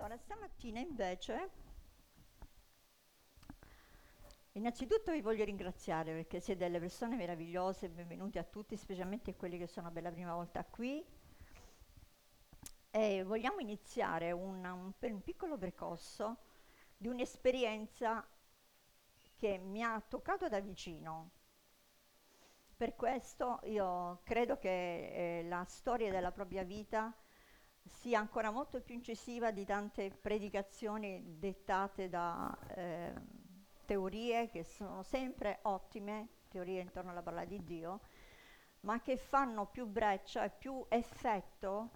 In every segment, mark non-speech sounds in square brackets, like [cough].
Allora, stamattina invece, innanzitutto vi voglio ringraziare perché siete delle persone meravigliose, benvenuti a tutti, specialmente a quelli che sono per la prima volta qui. E vogliamo iniziare un, un, un piccolo percorso di un'esperienza che mi ha toccato da vicino. Per questo io credo che eh, la storia della propria vita sia ancora molto più incisiva di tante predicazioni dettate da eh, teorie che sono sempre ottime, teorie intorno alla parola di Dio, ma che fanno più breccia e più effetto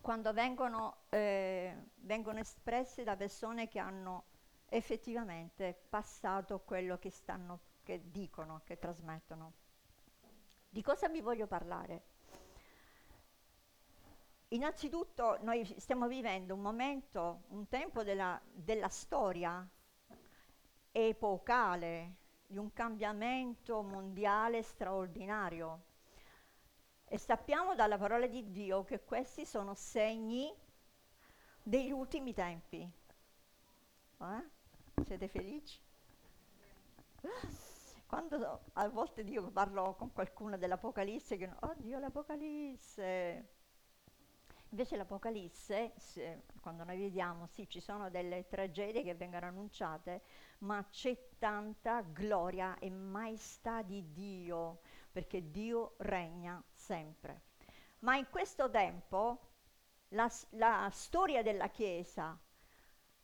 quando vengono, eh, vengono espresse da persone che hanno effettivamente passato quello che, stanno, che dicono, che trasmettono. Di cosa vi voglio parlare? Innanzitutto noi stiamo vivendo un momento, un tempo della, della storia epocale, di un cambiamento mondiale straordinario. E sappiamo dalla parola di Dio che questi sono segni degli ultimi tempi. Eh? Siete felici? Quando a volte io parlo con qualcuno dell'Apocalisse, che oddio l'Apocalisse, Invece l'Apocalisse, se, quando noi vediamo, sì, ci sono delle tragedie che vengono annunciate, ma c'è tanta gloria e maestà di Dio, perché Dio regna sempre. Ma in questo tempo la, la storia della Chiesa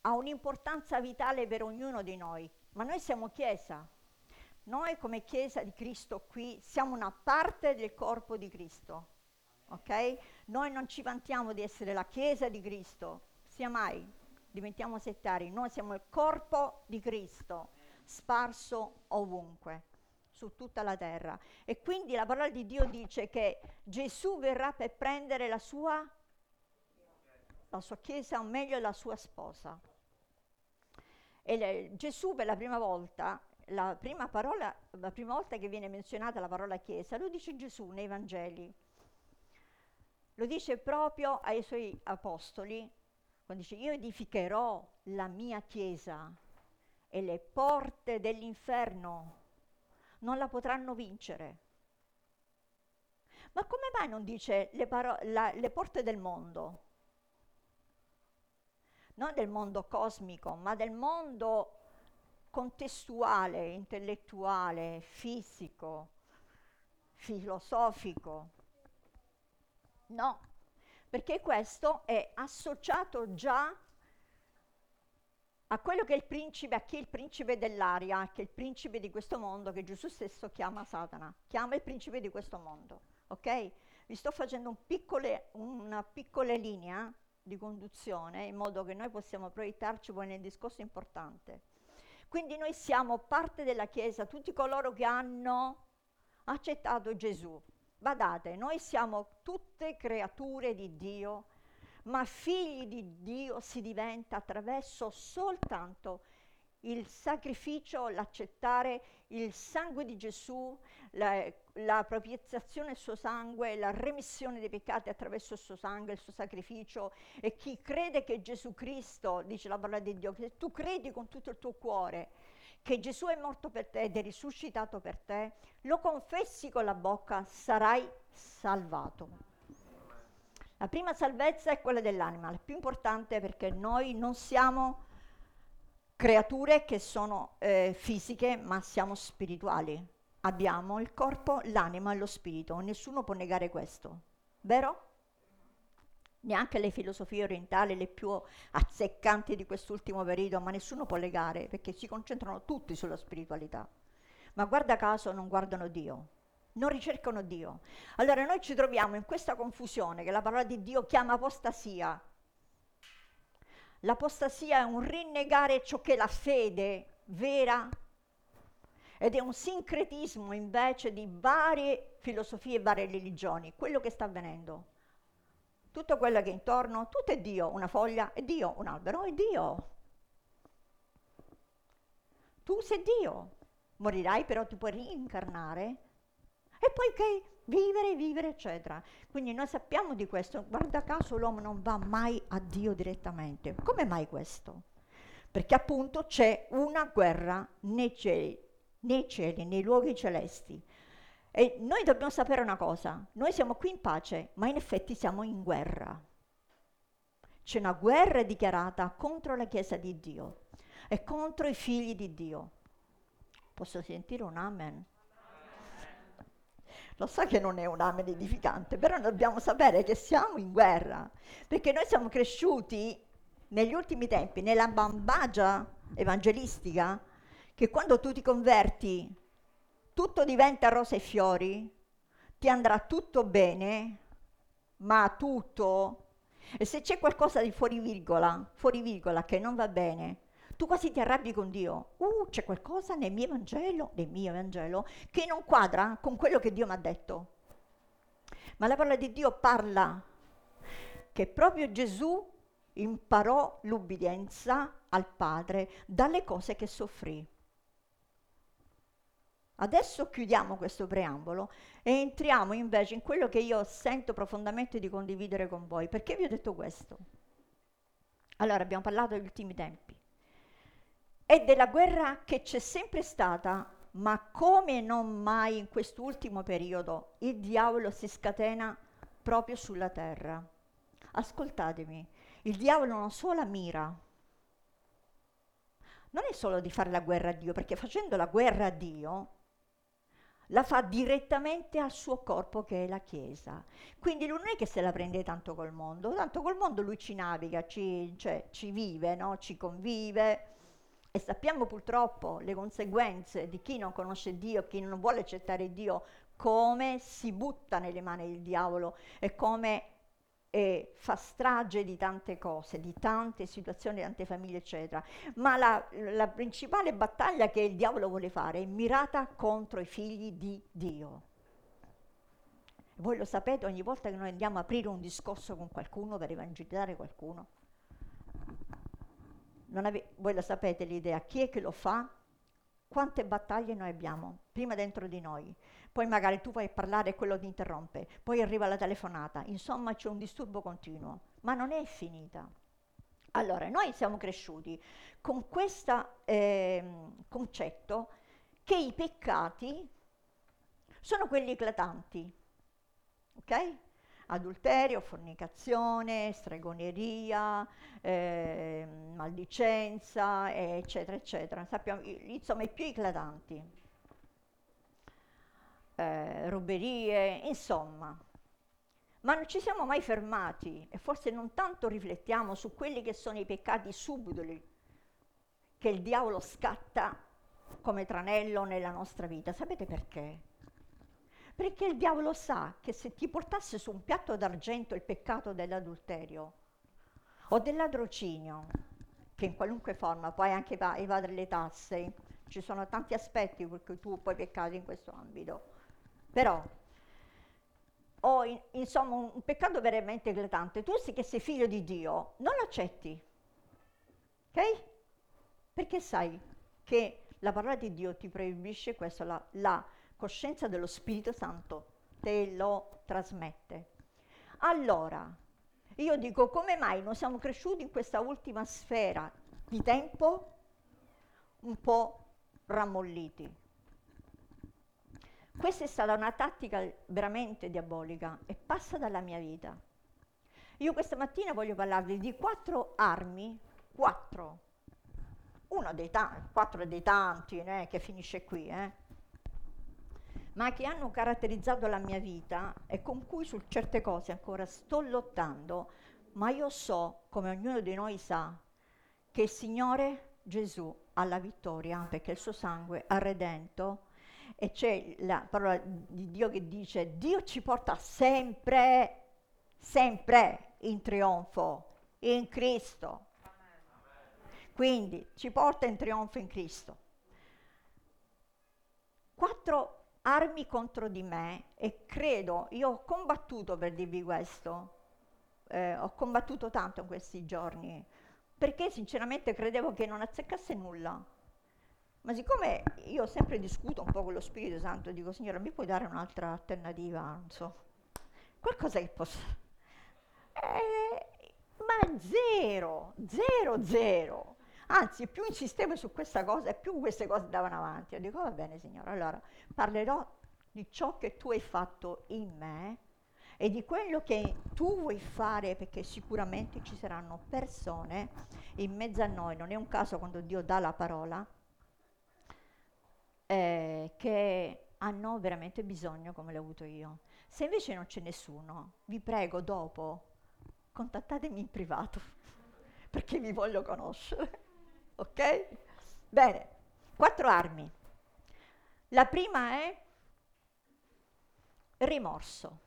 ha un'importanza vitale per ognuno di noi, ma noi siamo Chiesa. Noi come Chiesa di Cristo qui siamo una parte del corpo di Cristo ok? Noi non ci vantiamo di essere la Chiesa di Cristo, sia mai diventiamo settari, noi siamo il corpo di Cristo, sparso ovunque, su tutta la terra. E quindi la parola di Dio dice che Gesù verrà per prendere la sua, la sua Chiesa, o meglio la sua sposa. E le, Gesù per la prima volta, la prima, parola, la prima volta che viene menzionata la parola Chiesa, lo dice Gesù nei Vangeli lo dice proprio ai suoi apostoli, quando dice io edificherò la mia chiesa e le porte dell'inferno non la potranno vincere. Ma come mai non dice le, paro- la, le porte del mondo? Non del mondo cosmico, ma del mondo contestuale, intellettuale, fisico, filosofico. No, perché questo è associato già a quello che è il principe, a chi è il principe dell'aria, che è il principe di questo mondo, che Gesù stesso chiama Satana, chiama il principe di questo mondo. Ok? Vi sto facendo un piccole, una piccola linea di conduzione in modo che noi possiamo proiettarci poi nel discorso importante. Quindi noi siamo parte della Chiesa, tutti coloro che hanno accettato Gesù. Badate, noi siamo tutte creature di Dio, ma figli di Dio si diventa attraverso soltanto il sacrificio, l'accettare il sangue di Gesù, la, la propiziazione del suo sangue, la remissione dei peccati attraverso il suo sangue, il suo sacrificio. E chi crede che Gesù Cristo, dice la parola di Dio, che tu credi con tutto il tuo cuore che Gesù è morto per te ed è risuscitato per te, lo confessi con la bocca, sarai salvato. La prima salvezza è quella dell'anima, la più importante perché noi non siamo creature che sono eh, fisiche, ma siamo spirituali. Abbiamo il corpo, l'anima e lo spirito, nessuno può negare questo, vero? Neanche le filosofie orientali, le più azzeccanti di quest'ultimo periodo, ma nessuno può legare perché si concentrano tutti sulla spiritualità. Ma guarda caso non guardano Dio, non ricercano Dio. Allora noi ci troviamo in questa confusione che la parola di Dio chiama apostasia. L'apostasia è un rinnegare ciò che è la fede vera ed è un sincretismo invece di varie filosofie e varie religioni, quello che sta avvenendo tutto quello che è intorno, tutto è Dio, una foglia è Dio, un albero è Dio. Tu sei Dio, morirai però ti puoi reincarnare e poi che Vivere, vivere, eccetera. Quindi noi sappiamo di questo. Guarda caso l'uomo non va mai a Dio direttamente. Come mai questo? Perché appunto c'è una guerra nei cieli, nei cieli, nei luoghi celesti. E noi dobbiamo sapere una cosa, noi siamo qui in pace, ma in effetti siamo in guerra. C'è una guerra dichiarata contro la Chiesa di Dio e contro i figli di Dio. Posso sentire un amen? Lo so che non è un amen edificante, però dobbiamo sapere che siamo in guerra, perché noi siamo cresciuti negli ultimi tempi nella bambagia evangelistica, che quando tu ti converti tutto diventa rose e fiori, ti andrà tutto bene, ma tutto. E se c'è qualcosa di fuori virgola, fuori virgola che non va bene, tu quasi ti arrabbi con Dio. Uh, c'è qualcosa nel mio Vangelo, nel mio Vangelo, che non quadra con quello che Dio mi ha detto. Ma la parola di Dio parla che proprio Gesù imparò l'ubbidienza al Padre dalle cose che soffrì. Adesso chiudiamo questo preambolo e entriamo invece in quello che io sento profondamente di condividere con voi. Perché vi ho detto questo? Allora, abbiamo parlato degli ultimi tempi e della guerra che c'è sempre stata, ma come non mai in quest'ultimo periodo il diavolo si scatena proprio sulla terra. Ascoltatemi, il diavolo non solo mira, non è solo di fare la guerra a Dio, perché facendo la guerra a Dio la fa direttamente al suo corpo che è la Chiesa. Quindi lui non è che se la prende tanto col mondo, tanto col mondo lui ci naviga, ci, cioè, ci vive, no? ci convive e sappiamo purtroppo le conseguenze di chi non conosce Dio, chi non vuole accettare Dio, come si butta nelle mani del diavolo e come e fa strage di tante cose, di tante situazioni, di tante famiglie, eccetera. Ma la, la, principale battaglia che il diavolo vuole fare è mirata contro i figli di Dio. Voi lo sapete, ogni volta che noi andiamo a aprire un discorso con qualcuno per evangelizzare qualcuno, ave- voi lo sapete l'idea, chi è che lo fa? Quante battaglie noi abbiamo, prima dentro di noi, poi magari tu puoi parlare e quello ti interrompe, poi arriva la telefonata, insomma c'è un disturbo continuo, ma non è finita. Allora, noi siamo cresciuti con questo eh, concetto che i peccati sono quelli eclatanti, ok? Adulterio, fornicazione, stregoneria, eh, maldicenza, eccetera, eccetera. Sappiamo, insomma, i più eclatanti eh, ruberie, insomma. Ma non ci siamo mai fermati e forse non tanto riflettiamo su quelli che sono i peccati subdoli che il diavolo scatta come tranello nella nostra vita. Sapete perché? Perché il diavolo sa che se ti portasse su un piatto d'argento il peccato dell'adulterio o del ladrocinio, che in qualunque forma puoi anche evadere le tasse, ci sono tanti aspetti per tu puoi peccare in questo ambito, però o in, insomma un, un, peccato veramente eclatante, tu sì che sei figlio di Dio, non lo accetti. Ok? Perché sai che la parola di Dio ti proibisce questo, la, la coscienza dello Spirito Santo te lo trasmette. Allora, io dico come mai non siamo cresciuti in questa ultima sfera di tempo un po' rammolliti? Questa è stata una tattica veramente diabolica e passa dalla mia vita. Io questa mattina voglio parlarvi di quattro armi, quattro, uno dei tanti, quattro dei tanti, eh, che finisce qui, eh, ma che hanno caratterizzato la mia vita e con cui su certe cose ancora sto lottando, ma io so, come ognuno di noi sa, che il Signore Gesù ha la vittoria perché il suo sangue ha redento e c'è la parola di Dio che dice Dio ci porta sempre, sempre in trionfo in Cristo. Quindi ci porta in trionfo in Cristo. Quattro armi contro di me e credo, io ho combattuto per dirvi questo, eh, ho combattuto tanto in questi giorni, perché sinceramente credevo che non azzeccasse nulla Ma siccome io sempre discuto un po' con lo Spirito Santo, dico, Signore, mi puoi dare un'altra alternativa? Non so, qualcosa che possa... [laughs] Eh, ma zero, zero, zero. Anzi, più insistevo su questa cosa e più queste cose andavano avanti. Io dico, va bene, Signore, allora parlerò di ciò che tu hai fatto in me e di quello che tu vuoi fare, perché sicuramente ci saranno persone in mezzo a noi, non è un caso quando Dio dà la parola, eh, che hanno veramente bisogno come l'ho avuto io. Se invece non c'è nessuno, vi prego dopo, contattatemi in privato, [laughs] perché vi voglio conoscere. Ok? Bene, quattro armi. La prima è rimorso.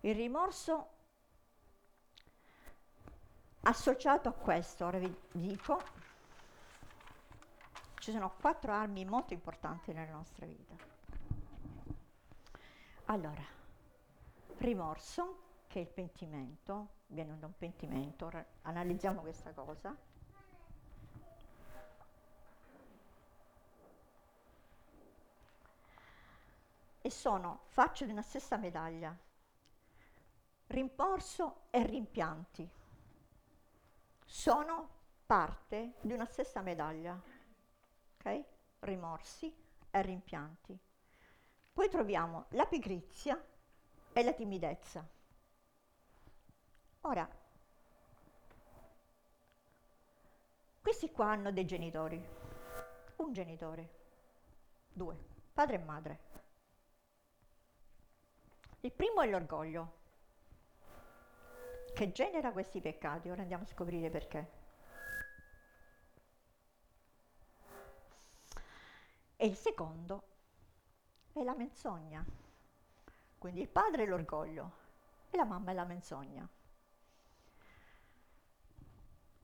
Il rimorso associato a questo, ora vi dico, ci sono quattro armi molto importanti nella nostra vita. Allora, rimorso, che è il pentimento, viene da un pentimento, ora analizziamo questa cosa. E sono facce di una stessa medaglia, rimorso e rimpianti. Sono parte di una stessa medaglia ok? Rimorsi e rimpianti. Poi troviamo la pigrizia e la timidezza. Ora, questi qua hanno dei genitori, un genitore, due, padre e madre. Il primo è l'orgoglio, che genera questi peccati, ora andiamo a scoprire perché. E il secondo è la menzogna. Quindi il padre è l'orgoglio e la mamma è la menzogna.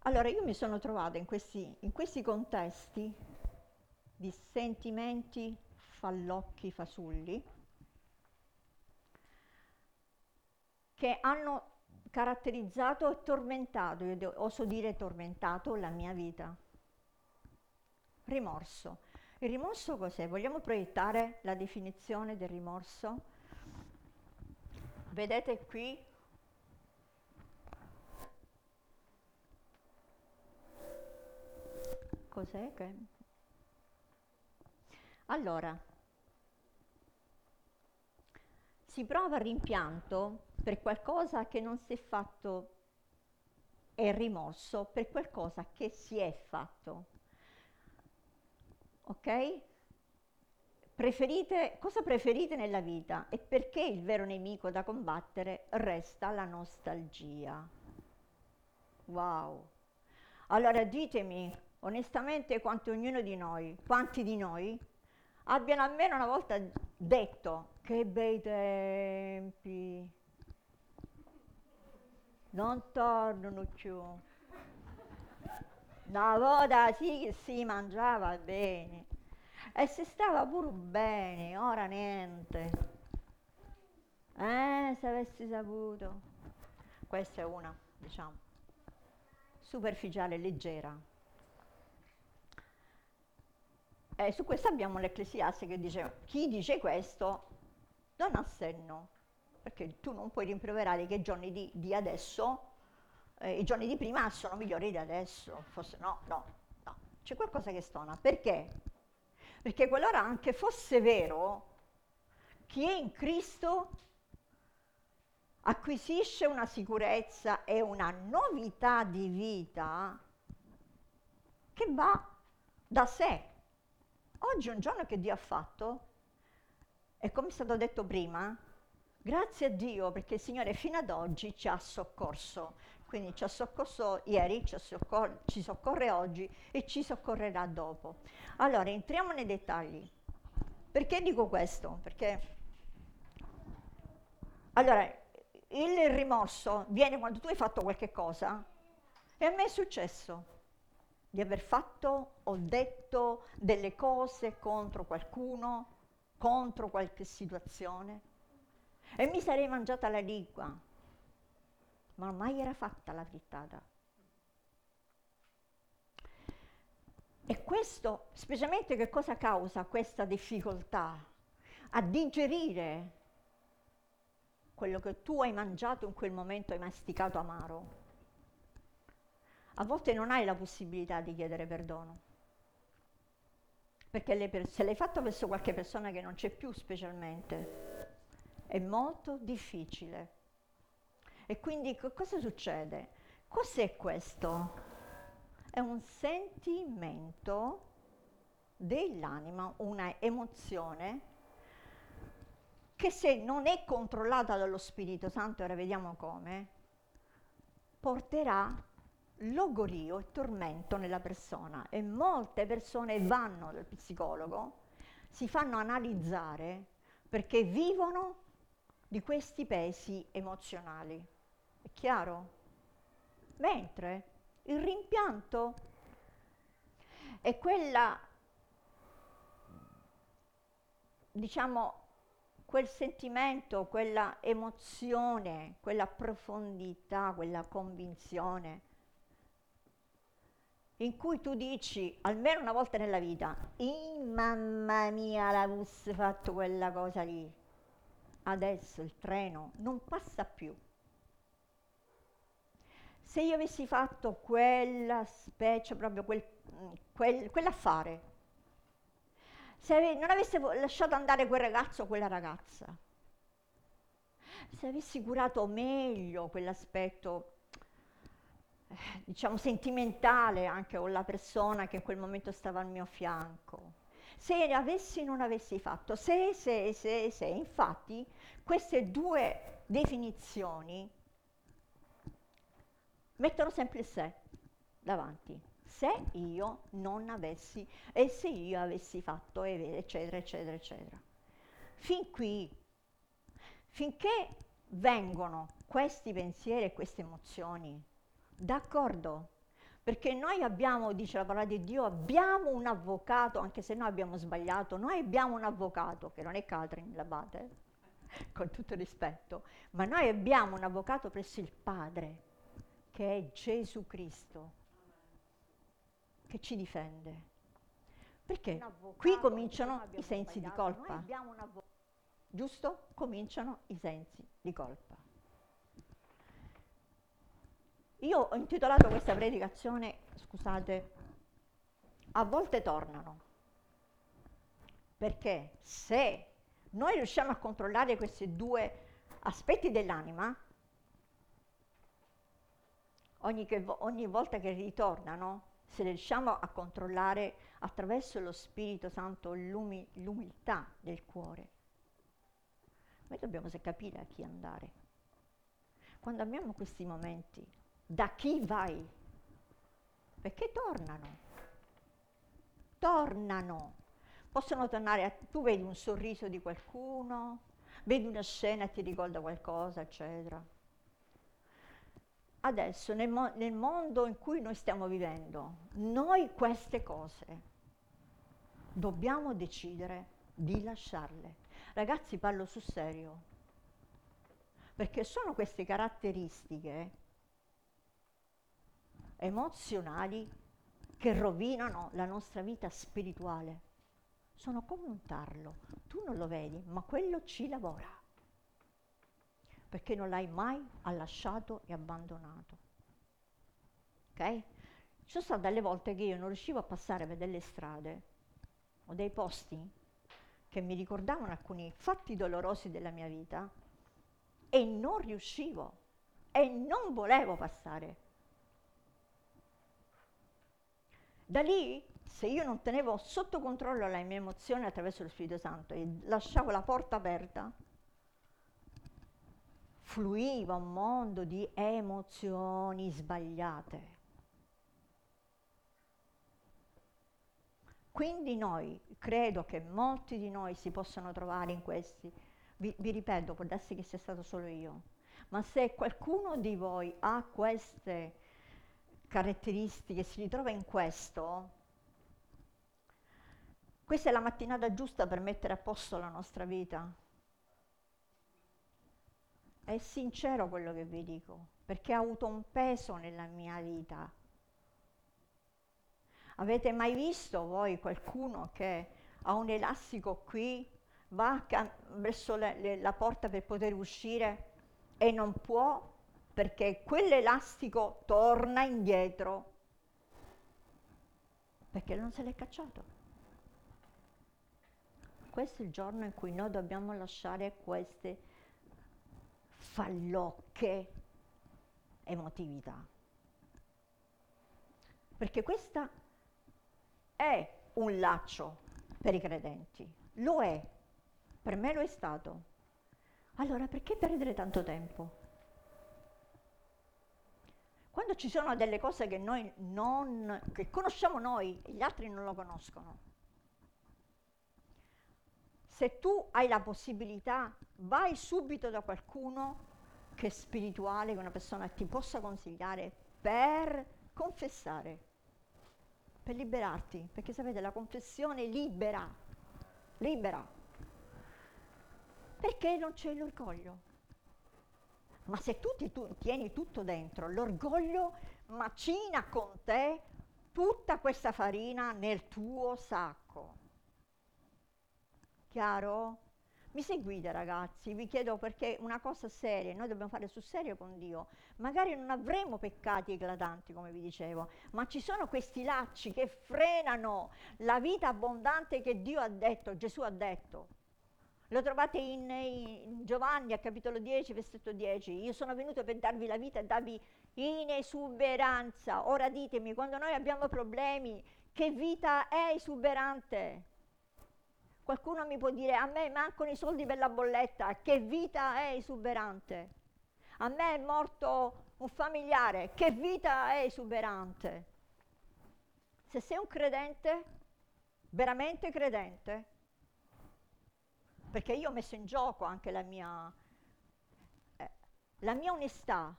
Allora io mi sono trovata in questi, in questi contesti di sentimenti fallocchi, fasulli, che hanno caratterizzato e tormentato, io oso dire tormentato, la mia vita. Rimorso. Il rimorso cos'è? Vogliamo proiettare la definizione del rimorso? Vedete qui cos'è che... Allora, si prova rimpianto per qualcosa che non si è fatto e rimorso per qualcosa che si è fatto ok? Preferite, cosa preferite nella vita e perché il vero nemico da combattere resta la nostalgia. Wow. Allora ditemi onestamente quanto ognuno di noi, quanti di noi abbiano almeno una volta detto che bei tempi, non tornano più. Una volta sì che si mangiava bene e si stava pure bene, ora niente. Eh, se avessi saputo. Questa è una, diciamo, superficiale, leggera. E su questo abbiamo l'Ecclesiaste che dice, chi dice questo non ha senno, perché tu non puoi rimproverare che i giorni di, di adesso eh, i giorni di prima sono migliori di adesso. Forse no, no, no. C'è qualcosa che stona. Perché? Perché qualora anche fosse vero, chi è in Cristo acquisisce una sicurezza e una novità di vita che va da sé. Oggi è un giorno che Dio ha fatto e come è stato detto prima, grazie a Dio perché il Signore fino ad oggi ci ha soccorso quindi ci ha soccorso ieri, ci, soccor- ci soccorre oggi e ci soccorrerà dopo. Allora, entriamo nei dettagli. Perché dico questo? Perché allora, il rimorso viene quando tu hai fatto qualche cosa e a me è successo di aver fatto o detto delle cose contro qualcuno, contro qualche situazione e mi sarei mangiata la lingua ma ormai era fatta la frittata. E questo, specialmente che cosa causa questa difficoltà? A digerire quello che tu hai mangiato in quel momento, hai masticato amaro. A volte non hai la possibilità di chiedere perdono. Perché per- se l'hai fatto verso qualche persona che non c'è più specialmente, è molto difficile. E quindi co- cosa succede? Cos'è questo? è un sentimento dell'anima, una emozione che se non è controllata dallo Spirito Santo, ora vediamo come, porterà logorio e tormento nella persona e molte persone vanno dal psicologo, si fanno analizzare perché vivono di questi pesi emozionali. È chiaro? Mentre il rimpianto è quella, diciamo, quel sentimento, quella emozione, quella profondità, quella convinzione in cui tu dici almeno una volta nella vita, mamma mia, l'avessi fatto quella cosa lì, adesso il treno non passa più. Se io avessi fatto quella specie, proprio quel, quel, quell'affare, se non avessi lasciato andare quel ragazzo o quella ragazza, se avessi curato meglio quell'aspetto, diciamo, sentimentale anche con la persona che in quel momento stava al mio fianco, se avessi non avessi fatto, se, se, se, se, infatti queste due definizioni mettono sempre il se davanti. Se io non avessi, e se io avessi fatto, eccetera, eccetera, eccetera. Fin qui, finché vengono questi pensieri e queste emozioni, d'accordo? Perché noi abbiamo, dice la parola di Dio, abbiamo un avvocato, anche se noi abbiamo sbagliato, noi abbiamo un avvocato, che non è Catherine Labate, [laughs] con tutto rispetto, ma noi abbiamo un avvocato presso il Padre che è Gesù Cristo, che ci difende. Perché qui cominciano i sensi di colpa. Giusto? Cominciano i sensi di colpa. Io ho intitolato questa predicazione, scusate, a volte tornano. Perché se noi riusciamo a controllare questi due aspetti dell'anima, ogni, che, ogni volta che ritornano, se riusciamo a controllare attraverso lo Spirito Santo l'umi, l'umiltà del cuore, noi dobbiamo capire a chi andare. Quando abbiamo questi momenti, da chi vai? Perché tornano. Tornano. Possono tornare a... Tu vedi un sorriso di qualcuno, vedi una scena e ti ricorda qualcosa, eccetera adesso nel, mo- nel mondo in cui noi stiamo vivendo, noi queste cose dobbiamo decidere di lasciarle. Ragazzi, parlo sul serio, perché sono queste caratteristiche emozionali che rovinano la nostra vita spirituale. Sono come un tarlo, tu non lo vedi, ma quello ci lavora perché non l'hai mai lasciato e abbandonato. Ok? Ci sono state delle volte che io non riuscivo a passare per delle strade o dei posti che mi ricordavano alcuni fatti dolorosi della mia vita e non riuscivo e non volevo passare. Da lì, se io non tenevo sotto controllo la mia emozione attraverso lo Spirito Santo e lasciavo la porta aperta, fluiva un mondo di emozioni sbagliate. Quindi noi, credo che molti di noi si possano trovare in questi, vi, vi ripeto, può darsi che sia stato solo io, ma se qualcuno di voi ha queste caratteristiche, si ritrova in questo, questa è la mattinata giusta per mettere a posto la nostra vita. È sincero quello che vi dico, perché ha avuto un peso nella mia vita. Avete mai visto voi qualcuno che ha un elastico qui, va cam- verso le, le, la porta per poter uscire e non può perché quell'elastico torna indietro perché non se l'è cacciato. Questo è il giorno in cui noi dobbiamo lasciare queste fallocche emotività. Perché questa è un laccio per i credenti, lo è, per me lo è stato. Allora perché perdere tanto tempo? Quando ci sono delle cose che noi non, che conosciamo noi e gli altri non lo conoscono, se tu hai la possibilità, vai subito da qualcuno che è spirituale, che una persona ti possa consigliare per confessare per liberarti, perché sapete la confessione libera, libera, perché non c'è l'orgoglio. Ma se tu ti tu, tieni tutto dentro, l'orgoglio macina con te tutta questa farina nel tuo sacco. Chiaro? Mi seguite ragazzi, vi chiedo perché una cosa seria, noi dobbiamo fare sul serio con Dio. Magari non avremo peccati eclatanti, come vi dicevo, ma ci sono questi lacci che frenano la vita abbondante che Dio ha detto, Gesù ha detto. Lo trovate in, in Giovanni a capitolo 10, versetto 10. Io sono venuto per darvi la vita e darvi in esuberanza. Ora ditemi, quando noi abbiamo problemi, che vita è esuberante? Qualcuno mi può dire, a me mancano i soldi per la bolletta, che vita è esuberante? A me è morto un familiare, che vita è esuberante? Se sei un credente, veramente credente, perché io ho messo in gioco anche la mia, eh, la mia onestà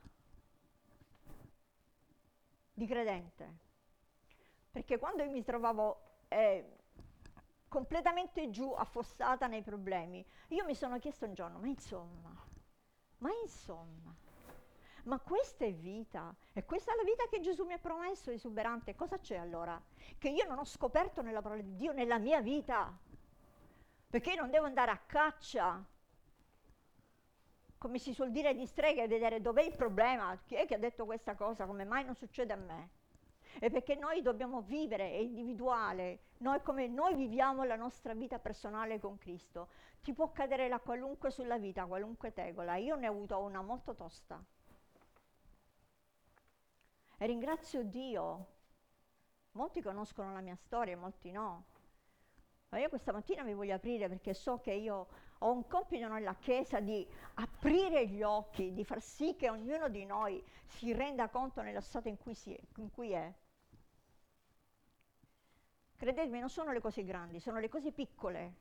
di credente, perché quando io mi trovavo... Eh, completamente giù, affossata nei problemi. Io mi sono chiesto un giorno, ma insomma, ma insomma, ma questa è vita, e questa è la vita che Gesù mi ha promesso, esuberante. Cosa c'è allora? Che io non ho scoperto nella parola di Dio nella mia vita, perché io non devo andare a caccia, come si suol dire di streghe, e vedere dov'è il problema, chi è che ha detto questa cosa, come mai non succede a me e perché noi dobbiamo vivere, è individuale, noi come noi viviamo la nostra vita personale con Cristo. Ti può cadere la qualunque sulla vita, qualunque tegola. Io ne ho avuto una molto tosta. E ringrazio Dio. Molti conoscono la mia storia, molti no. Ma io questa mattina mi voglio aprire perché so che io ho un compito nella Chiesa di aprire gli occhi, di far sì che ognuno di noi si renda conto nello stato in cui, è, in cui è. Credetemi, non sono le cose grandi, sono le cose piccole,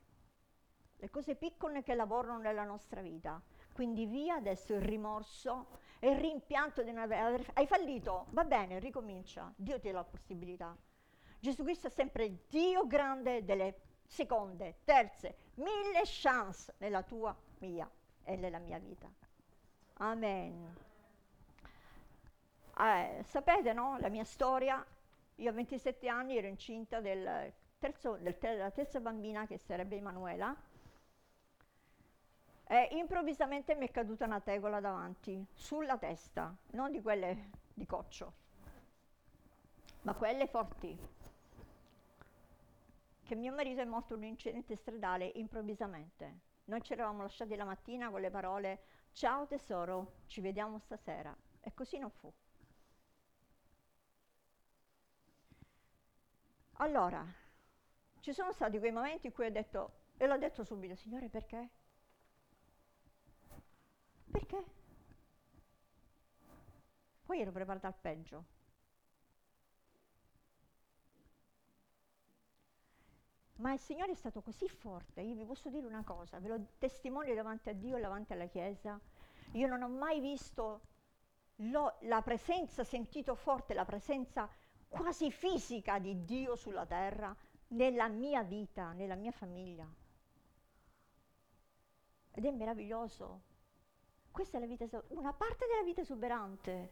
le cose piccole che lavorano nella nostra vita. Quindi via adesso il rimorso e il rimpianto di non aver... Hai fallito? Va bene, ricomincia. Dio ti dà la possibilità. Gesù Cristo è sempre Dio grande delle seconde, terze, mille chance nella tua, mia e nella mia vita. Amen. Eh, sapete, no? La mia storia io a 27 anni ero incinta del terzo, del ter- della terza bambina che sarebbe Emanuela e improvvisamente mi è caduta una tegola davanti, sulla testa, non di quelle di coccio, ma quelle forti. Che mio marito è morto in un incidente stradale improvvisamente. Noi ci eravamo lasciati la mattina con le parole ciao tesoro, ci vediamo stasera. E così non fu. Allora, ci sono stati quei momenti in cui ho detto, e l'ho detto subito, Signore perché? Perché? Poi ero preparata al peggio. Ma il Signore è stato così forte, io vi posso dire una cosa, ve lo testimonio davanti a Dio e davanti alla Chiesa, io non ho mai visto lo, la presenza, sentito forte la presenza quasi fisica di Dio sulla terra nella mia vita, nella mia famiglia. Ed è meraviglioso. Questa è la vita, una parte della vita esuberante.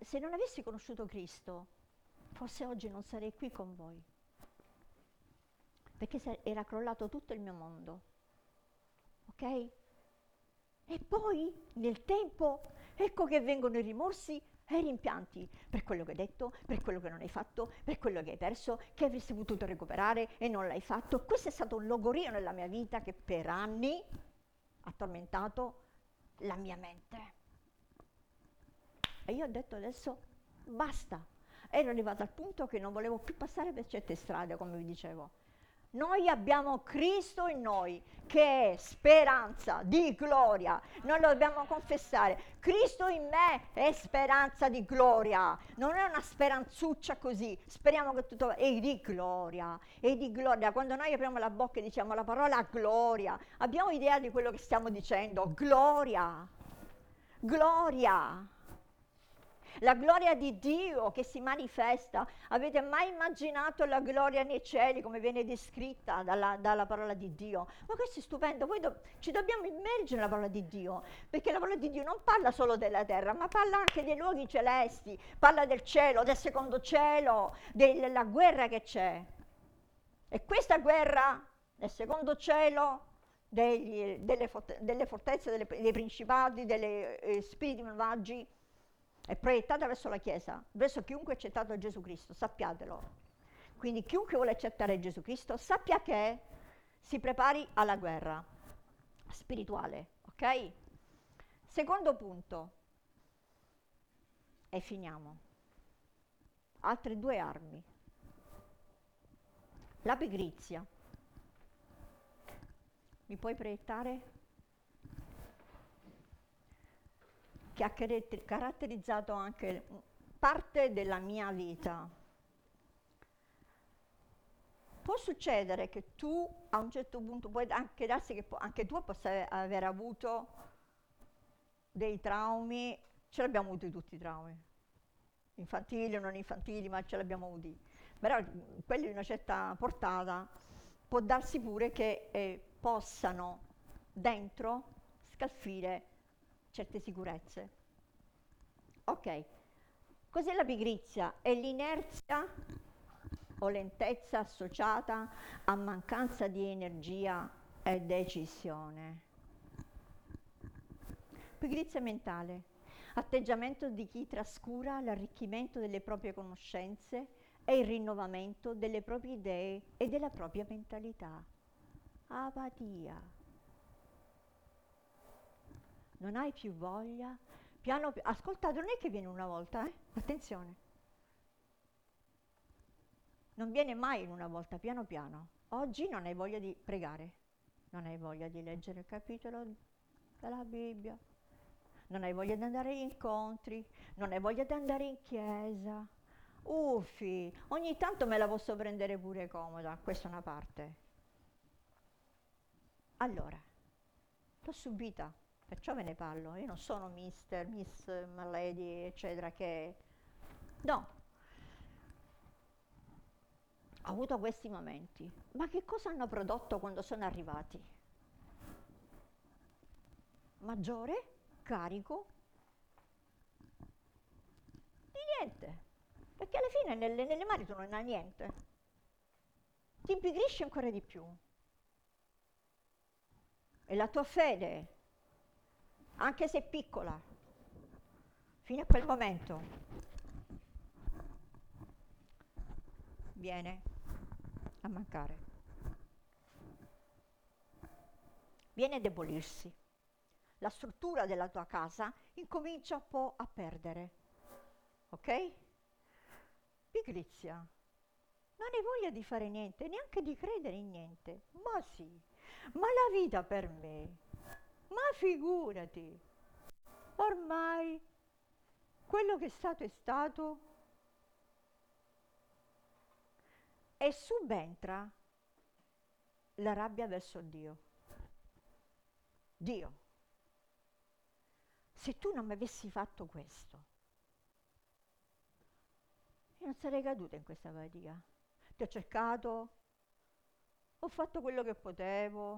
se non avessi conosciuto Cristo, forse oggi non sarei qui con voi, perché era crollato tutto il mio mondo. Ok? E poi nel tempo ecco che vengono i rimorsi e i rimpianti per quello che hai detto, per quello che non hai fatto, per quello che hai perso, che avresti potuto recuperare e non l'hai fatto. Questo è stato un logorio nella mia vita che per anni ha tormentato la mia mente. E io ho detto adesso basta. Ero arrivata al punto che non volevo più passare per certe strade, come vi dicevo. Noi abbiamo Cristo in noi, che è speranza di gloria. Noi lo dobbiamo confessare. Cristo in me è speranza di gloria. Non è una speranzuccia così. Speriamo che tutto va. È di gloria. È di gloria. Quando noi apriamo la bocca e diciamo la parola gloria, abbiamo idea di quello che stiamo dicendo. Gloria. Gloria la gloria di Dio che si manifesta. Avete mai immaginato la gloria nei cieli come viene descritta dalla, dalla parola di Dio? Ma questo è stupendo, poi do, ci dobbiamo immergere nella parola di Dio, perché la parola di Dio non parla solo della terra, ma parla anche dei luoghi celesti, parla del cielo, del secondo cielo, della guerra che c'è. E questa guerra nel secondo cielo degli, delle, delle, fortezze, delle, dei principati, degli eh, spiriti malvagi, è proiettata verso la Chiesa, verso chiunque ha accettato Gesù Cristo, sappiatelo. Quindi chiunque vuole accettare Gesù Cristo sappia che si prepari alla guerra spirituale, ok? Secondo punto, e finiamo. Altre due armi. La pigrizia. Mi puoi proiettare? Che ha caratterizzato anche parte della mia vita. Può succedere che tu a un certo punto, puoi anche darsi che anche tu possa aver avuto dei traumi, ce l'abbiamo avuti tutti i traumi, infantili o non infantili, ma ce l'abbiamo avuti. Però quelli di una certa portata può darsi pure che eh, possano dentro scalfire certe sicurezze. Ok, cos'è la pigrizia? È l'inerzia o lentezza associata a mancanza di energia e decisione. Pigrizia mentale, atteggiamento di chi trascura l'arricchimento delle proprie conoscenze e il rinnovamento delle proprie idee e della propria mentalità. Apatia non hai più voglia, piano piano, ascoltate, non è che viene una volta, eh? attenzione, non viene mai in una volta, piano piano. Oggi non hai voglia di pregare, non hai voglia di leggere il capitolo della Bibbia, non hai voglia di andare agli incontri, non hai voglia di andare in chiesa. Uffi, ogni tanto me la posso prendere pure comoda, questa è una parte. Allora, l'ho subita, Perciò ve ne parlo. Io non sono mister, miss, my lady, eccetera, che... No. Ho avuto questi momenti. Ma che cosa hanno prodotto quando sono arrivati? Maggiore carico di niente. Perché alla fine nelle, nelle mani tu non hai niente. Ti impigrisci ancora di più. E la tua fede anche se piccola, fino a quel momento viene a mancare, viene a debolirsi. La struttura della tua casa incomincia un po' a perdere, ok? Pigrizia. Non hai voglia di fare niente, neanche di credere in niente. Ma sì, ma la vita per me ma figurati, ormai quello che è stato è stato e subentra la rabbia verso Dio. Dio, se tu non mi avessi fatto questo, io non sarei caduta in questa fatica. Ti ho cercato, ho fatto quello che potevo,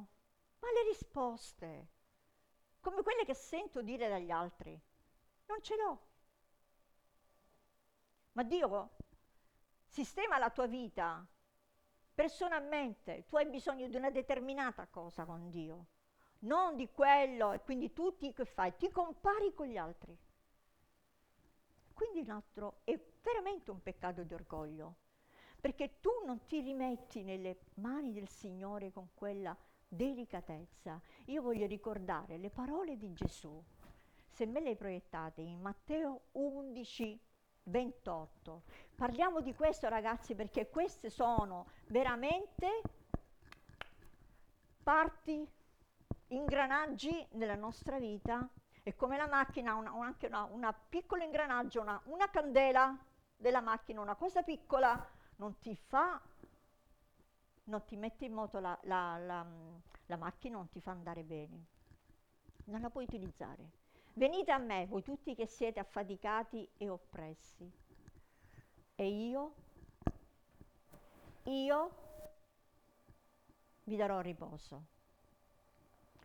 ma le risposte come quelle che sento dire dagli altri. Non ce l'ho. Ma Dio sistema la tua vita personalmente, tu hai bisogno di una determinata cosa con Dio, non di quello e quindi tu ti, che fai? Ti compari con gli altri. Quindi un altro è veramente un peccato di orgoglio, perché tu non ti rimetti nelle mani del Signore con quella delicatezza. Io voglio ricordare le parole di Gesù, se me le proiettate in Matteo 11, 28. Parliamo di questo ragazzi perché queste sono veramente parti, ingranaggi nella nostra vita è come la macchina, una, anche una, una piccolo ingranaggio, una, una candela della macchina, una cosa piccola, non ti fa, non ti mette in moto la, la, la, la macchina, non ti fa andare bene. Non la puoi utilizzare. Venite a me, voi tutti che siete affaticati e oppressi, e io, io vi darò riposo.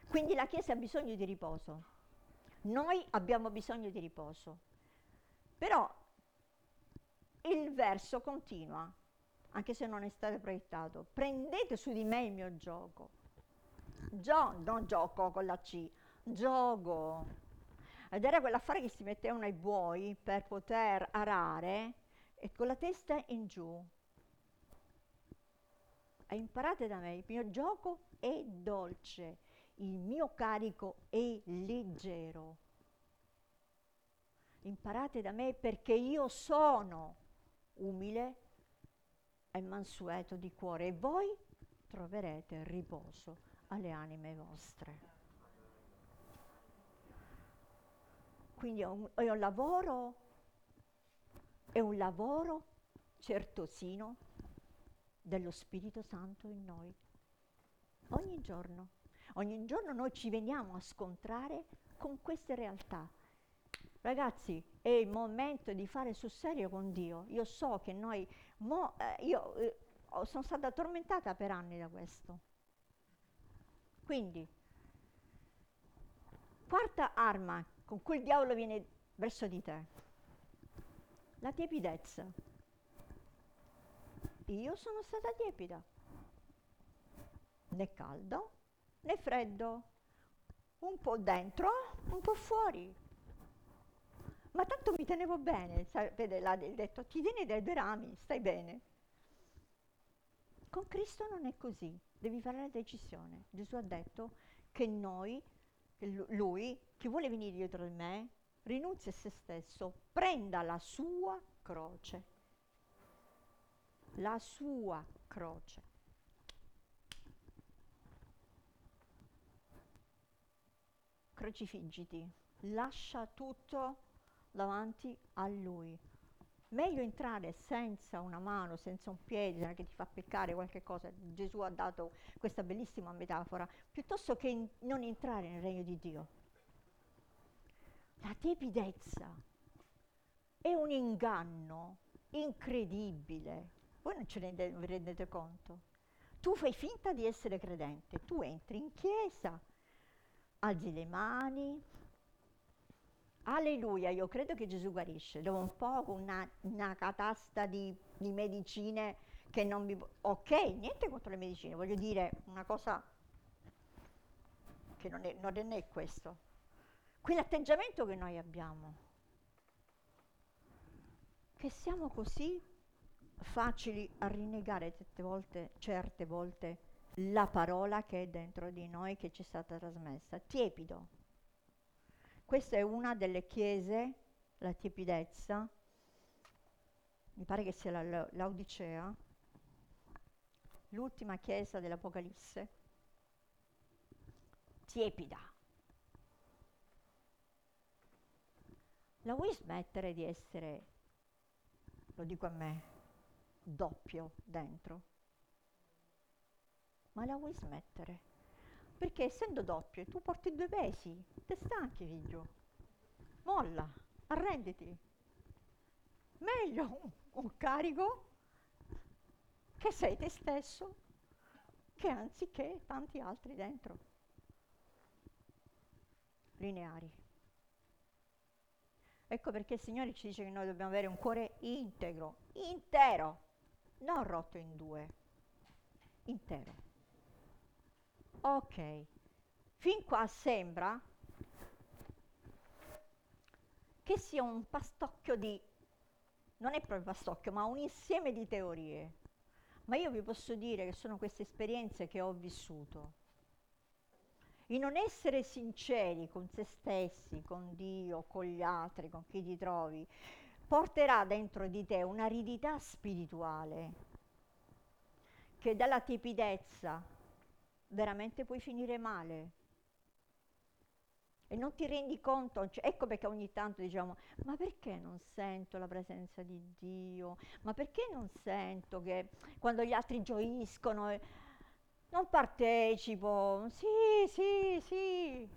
Quindi la Chiesa ha bisogno di riposo. Noi abbiamo bisogno di riposo. Però il verso continua, anche se non è stato proiettato. Prendete su di me il mio gioco. Gio, non gioco con la C, gioco. Ed era quell'affare che si mettevano ai buoi per poter arare e con la testa in giù. E imparate da me, il mio gioco è dolce il mio carico è leggero. Imparate da me perché io sono umile e mansueto di cuore e voi troverete riposo alle anime vostre. Quindi è un, è un lavoro, è un lavoro certosino dello Spirito Santo in noi, ogni giorno. Ogni giorno noi ci veniamo a scontrare con queste realtà. Ragazzi, è il momento di fare sul serio con Dio. Io so che noi, mo, eh, io eh, sono stata tormentata per anni da questo. Quindi, quarta arma con cui il diavolo viene verso di te, la tiepidezza. Io sono stata tiepida, né caldo né freddo, un po' dentro, un po' fuori. Ma tanto mi tenevo bene, vede l'ha detto, ti tieni dai due rami, stai bene. Con Cristo non è così, devi fare la decisione. Gesù ha detto che noi, lui, chi vuole venire dietro di me, rinunzi a se stesso, prenda la sua croce. La sua croce. crocifiggiti, lascia tutto davanti a Lui. Meglio entrare senza una mano, senza un piede che ti fa peccare qualche cosa. Gesù ha dato questa bellissima metafora, piuttosto che in, non entrare nel regno di Dio. La tepidezza è un inganno incredibile. Voi non ce ne rendete conto. Tu fai finta di essere credente, tu entri in chiesa, alzi le mani. Alleluia, io credo che Gesù guarisce. Dopo un po' una, una catasta di, di medicine che non mi... Ok, niente contro le medicine, voglio dire una cosa che non è, non è questo. Quell'atteggiamento che noi abbiamo, che siamo così facili a rinnegare certe volte, certe volte la parola che è dentro di noi, che ci è stata trasmessa, tiepido. Questa è una delle chiese, la tiepidezza, mi pare che sia la, l'Odicea, l'ultima chiesa dell'Apocalisse, tiepida. La vuoi smettere di essere, lo dico a me, doppio dentro? ma la vuoi smettere? Perché essendo doppio tu porti due pesi, te stanchi figlio. Molla, arrenditi. Meglio un, un carico che sei te stesso, che anziché tanti altri dentro. Lineari. Ecco perché il Signore ci dice che noi dobbiamo avere un cuore integro, intero, non rotto in due, intero. Ok, fin qua sembra che sia un pastocchio di, non è proprio pastocchio, ma un insieme di teorie. Ma io vi posso dire che sono queste esperienze che ho vissuto. Il non essere sinceri con se stessi, con Dio, con gli altri, con chi ti trovi, porterà dentro di te un'aridità spirituale che dalla tiepidezza veramente puoi finire male. E non ti rendi conto, cioè, ecco perché ogni tanto diciamo, ma perché non sento la presenza di Dio? Ma perché non sento che quando gli altri gioiscono eh, non partecipo? Sì, sì, sì.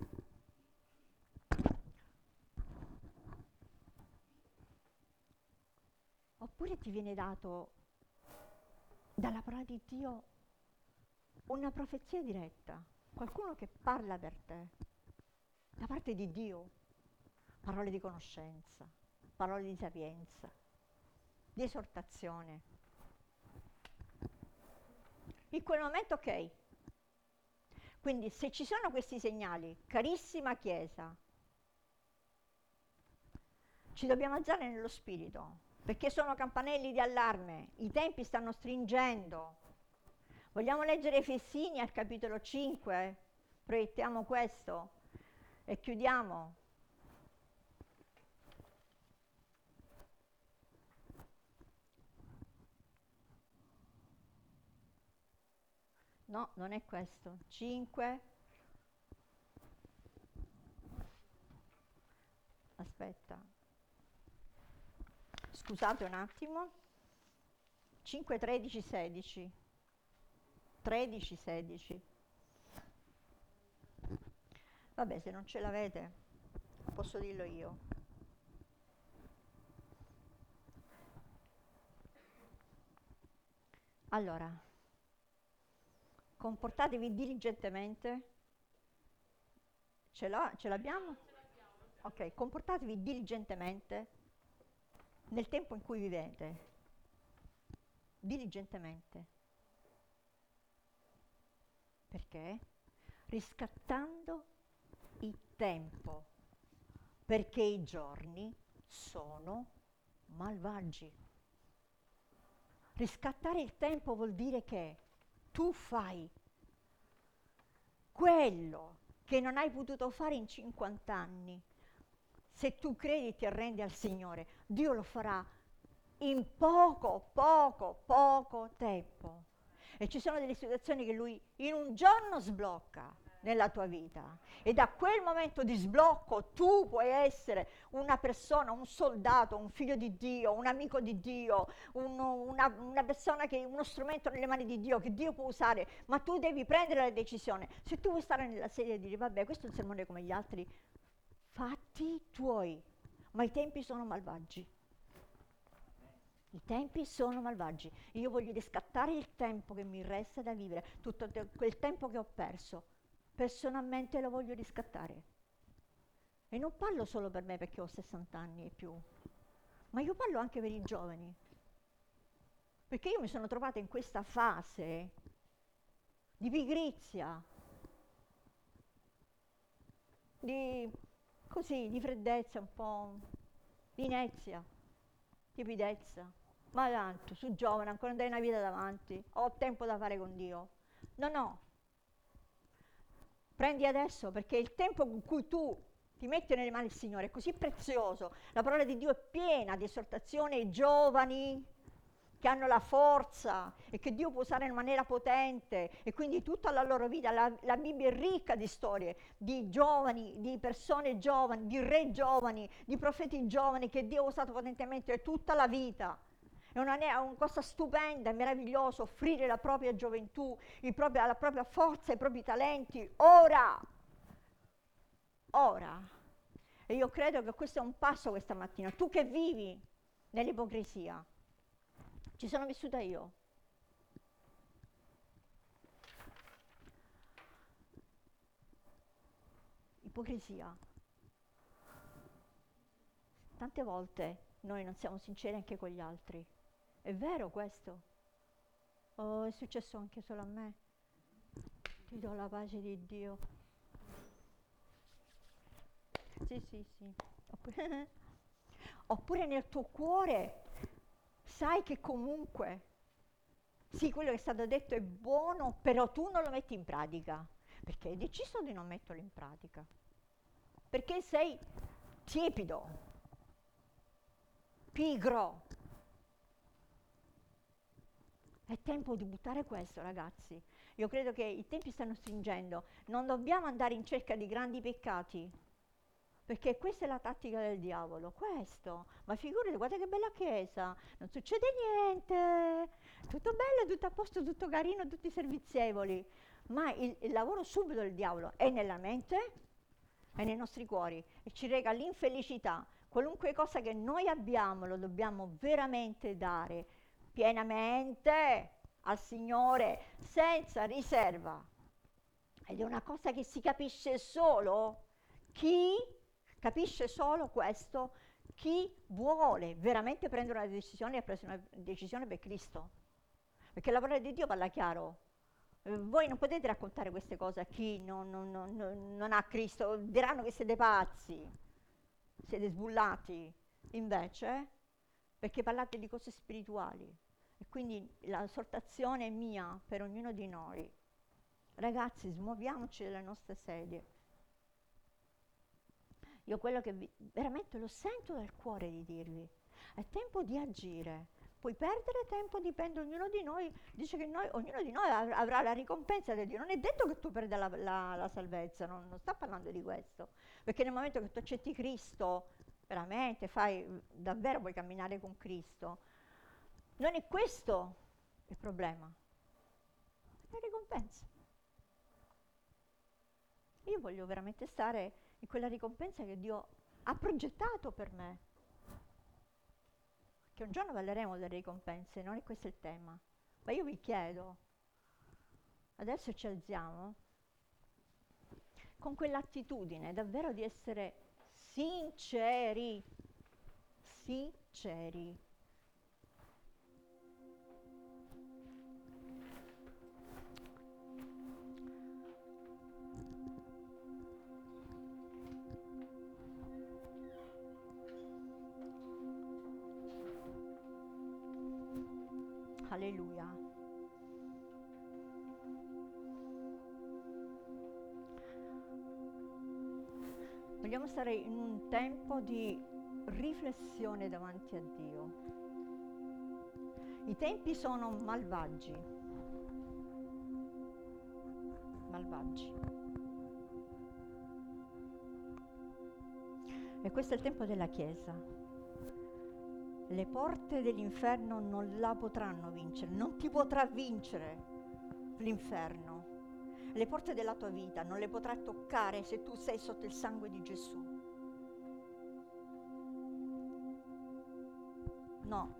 Oppure ti viene dato dalla parola di Dio una profezia diretta, qualcuno che parla per te, da parte di Dio, parole di conoscenza, parole di sapienza, di esortazione. In quel momento ok. Quindi se ci sono questi segnali, carissima Chiesa, ci dobbiamo alzare nello spirito, perché sono campanelli di allarme, i tempi stanno stringendo. Vogliamo leggere Efesini al capitolo 5? Proiettiamo questo e chiudiamo. No, non è questo. 5. Aspetta scusate un attimo, 5, 13, 16, 13, 16. Vabbè, se non ce l'avete, posso dirlo io. Allora, comportatevi diligentemente. Ce, ce l'abbiamo? Ok, comportatevi diligentemente nel tempo in cui vivete, diligentemente. Perché? Riscattando il tempo, perché i giorni sono malvagi. Riscattare il tempo vuol dire che tu fai quello che non hai potuto fare in 50 anni se tu credi ti arrendi al Signore, Dio lo farà in poco, poco, poco tempo. E ci sono delle situazioni che Lui in un giorno sblocca nella tua vita. E da quel momento di sblocco tu puoi essere una persona, un soldato, un figlio di Dio, un amico di Dio, un, una, una, persona che è uno strumento nelle mani di Dio, che Dio può usare, ma tu devi prendere la decisione. Se tu vuoi stare nella sedia e dire, vabbè, questo è un sermone come gli altri, fatti tuoi, ma i tempi sono malvagi. I tempi sono malvagi. Io voglio riscattare il tempo che mi resta da vivere, tutto quel tempo che ho perso. Personalmente lo voglio riscattare. E non parlo solo per me perché ho 60 anni e più, ma io parlo anche per i giovani. Perché io mi sono trovata in questa fase di pigrizia, di così di freddezza, un po' di inezia, tiepidezza. Ma tanto, su giovane, ancora non dai una vita davanti, ho tempo da fare con Dio. No, no. Prendi adesso perché il tempo con cui tu ti metti nelle mani del Signore è così prezioso. La parola di Dio è piena di esortazione ai giovani, che hanno la forza e che Dio può usare in maniera potente e quindi tutta la loro vita, la, la, Bibbia è ricca di storie di giovani, di persone giovani, di re giovani, di profeti giovani che Dio ha usato potentemente tutta la vita. È una, è una cosa stupenda, è meraviglioso offrire la propria gioventù, proprio, la propria forza, i propri talenti, ora, ora. E io credo che questo è un passo questa mattina. Tu che vivi nell'ipocrisia, ci sono vissuta io. Ipocrisia. Tante volte noi non siamo sinceri anche con gli altri. È vero questo? Oh, è successo anche solo a me. Ti do la pace di Dio. Sì, sì, sì. Oppure, [laughs] oppure nel tuo cuore sai che comunque, sì, quello che è stato detto è buono, però tu non lo metti in pratica, perché hai deciso di non metterlo in pratica, perché sei tiepido, pigro. È tempo di buttare questo, ragazzi. Io credo che i tempi stanno stringendo. Non dobbiamo andare in cerca di grandi peccati, perché questa è la tattica del diavolo, questo. Ma figurati, guarda che bella chiesa, non succede niente, tutto bello, tutto a posto, tutto carino, tutti servizievoli. Ma il, il lavoro subito del diavolo è nella mente, è nei nostri cuori e ci rega l'infelicità. Qualunque cosa che noi abbiamo lo dobbiamo veramente dare pienamente al Signore, senza riserva. Ed è una cosa che si capisce solo chi Capisce solo questo chi vuole veramente prendere una decisione e preso una decisione per Cristo. Perché la parola di Dio parla chiaro. Eh, voi non potete raccontare queste cose a chi non, non, non, non ha Cristo, diranno che siete pazzi, siete sbullati. Invece, perché parlate di cose spirituali. E quindi la esortazione è mia per ognuno di noi. Ragazzi, smuoviamoci dalle nostre sedie io quello che vi, veramente lo sento dal cuore di dirvi, è tempo di agire. Puoi perdere tempo, dipende ognuno di noi, dice che noi, ognuno di noi avrà la ricompensa di Dio. Non è detto che tu perda la, la, la salvezza, non, non sta parlando di questo. Perché nel momento che tu accetti Cristo, veramente fai, davvero puoi camminare con Cristo. Non è questo il problema, è la ricompensa. Io voglio veramente stare in quella ricompensa che Dio ha progettato per me. Che un giorno parleremo delle ricompense, non è questo il tema. Ma io vi chiedo, adesso ci alziamo, con quell'attitudine davvero di essere sinceri, sinceri. Stare in un tempo di riflessione davanti a Dio. I tempi sono malvagi. Malvagi. E questo è il tempo della Chiesa le porte dell'inferno non la potranno vincere, non ti potrà vincere l'inferno. Le porte della tua vita non le potrà toccare se tu sei sotto il sangue di Gesù. No.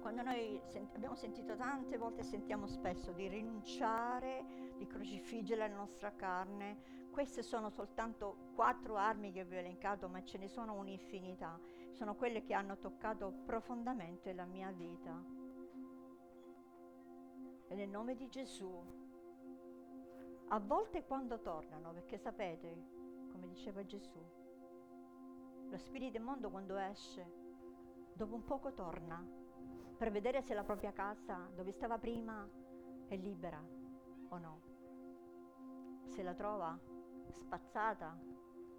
Quando noi sent- abbiamo sentito tante volte sentiamo spesso di rinunciare, di crocifiggere la nostra carne, queste sono soltanto quattro armi che vi ho elencato, ma ce ne sono un'infinità. Sono quelle che hanno toccato profondamente la mia vita. E nel nome di Gesù, a volte quando tornano, perché sapete, come diceva Gesù, lo spirito immondo quando esce, dopo un poco torna per vedere se la propria casa dove stava prima è libera o no. Se la trova, spazzata,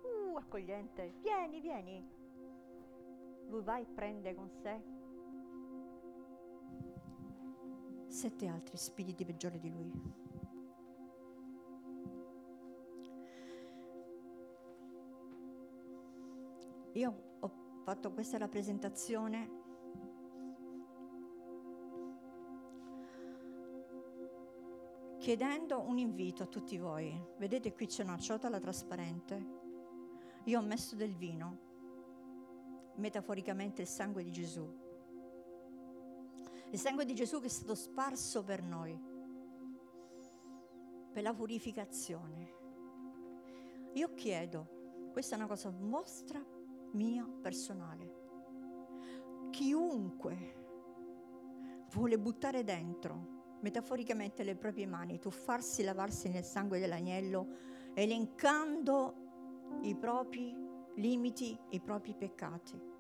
uh, accogliente, vieni, vieni. Lui va e prende con sé sette altri spiriti peggiori di lui. Io ho fatto questa rappresentazione chiedendo un invito a tutti voi. Vedete qui c'è una ciotola trasparente. Io ho messo del vino, metaforicamente il sangue di Gesù. Il sangue di Gesù che è stato sparso per noi, per la purificazione. Io chiedo, questa è una cosa vostra, mia, personale. Chiunque vuole buttare dentro metaforicamente le proprie mani, tuffarsi, lavarsi nel sangue dell'agnello, elencando i propri limiti, i propri peccati.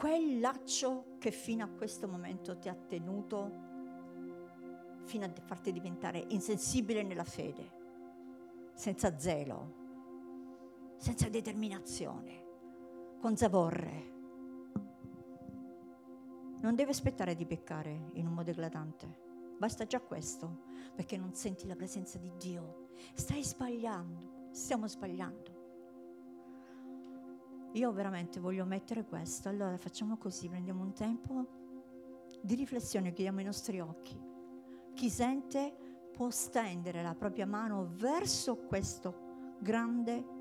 Quel laccio che fino a questo momento ti ha tenuto fino a farti diventare insensibile nella fede, senza zelo, senza determinazione, con zavorre. Non devi aspettare di peccare in un modo eclatante. Basta già questo, perché non senti la presenza di Dio. Stai sbagliando, stiamo sbagliando. Io veramente voglio mettere questo. Allora facciamo così, prendiamo un tempo di riflessione, chiudiamo i nostri occhi. Chi sente può stendere la propria mano verso questo grande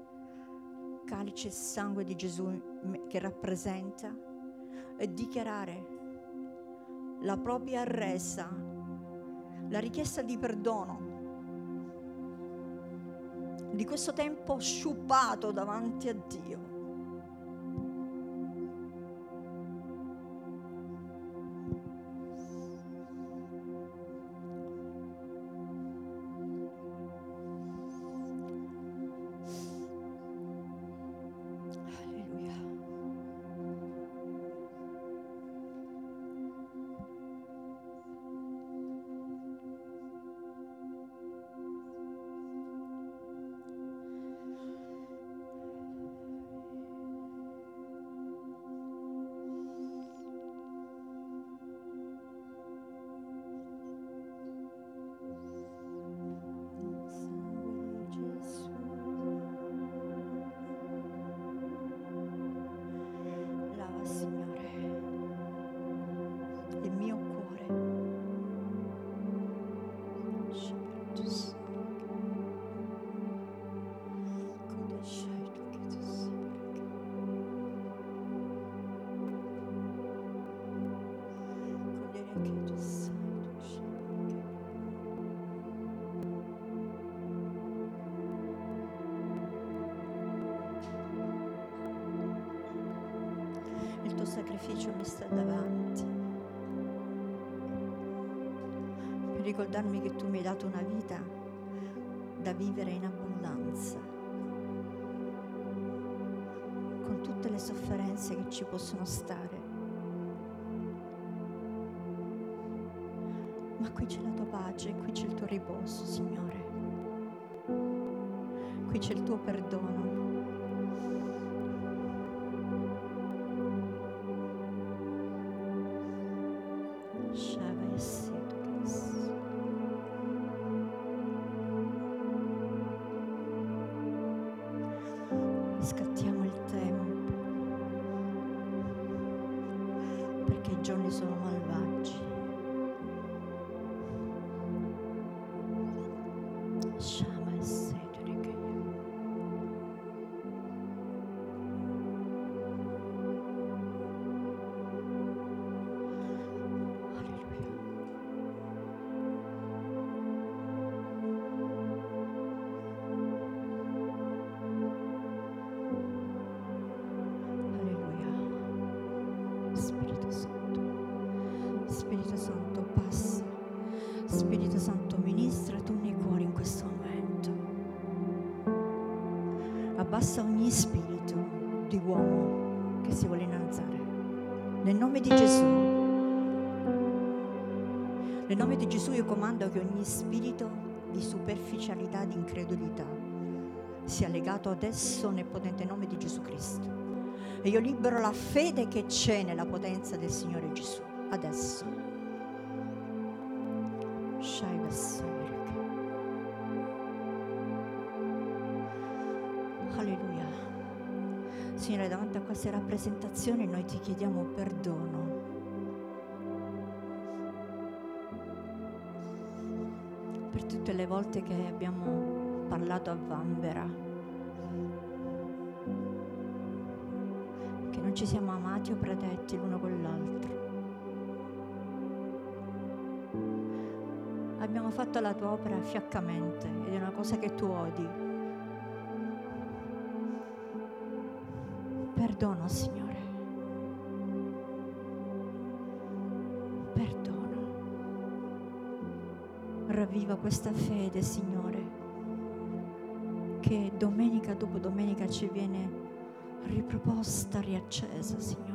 calice sangue di Gesù che rappresenta e dichiarare la propria resa la richiesta di perdono di questo tempo sciupato davanti a Dio. Sacrificio mi sta davanti. Per ricordarmi che tu mi hai dato una vita da vivere in abbondanza, con tutte le sofferenze che ci possono stare. Ma qui c'è la tua pace, qui c'è il tuo riposo, Signore. Qui c'è il tuo perdono. Ogni spirito di superficialità, di incredulità sia legato adesso nel potente nome di Gesù Cristo. E io libero la fede che c'è nella potenza del Signore Gesù. Adesso. Shai Signore, davanti a queste rappresentazioni noi ti chiediamo perdono. Tutte le volte che abbiamo parlato a Vanvera, che non ci siamo amati o protetti l'uno con l'altro. Abbiamo fatto la tua opera fiaccamente ed è una cosa che tu odi. Perdono, Signore. Viva questa fede, Signore, che domenica dopo domenica ci viene riproposta, riaccesa, Signore.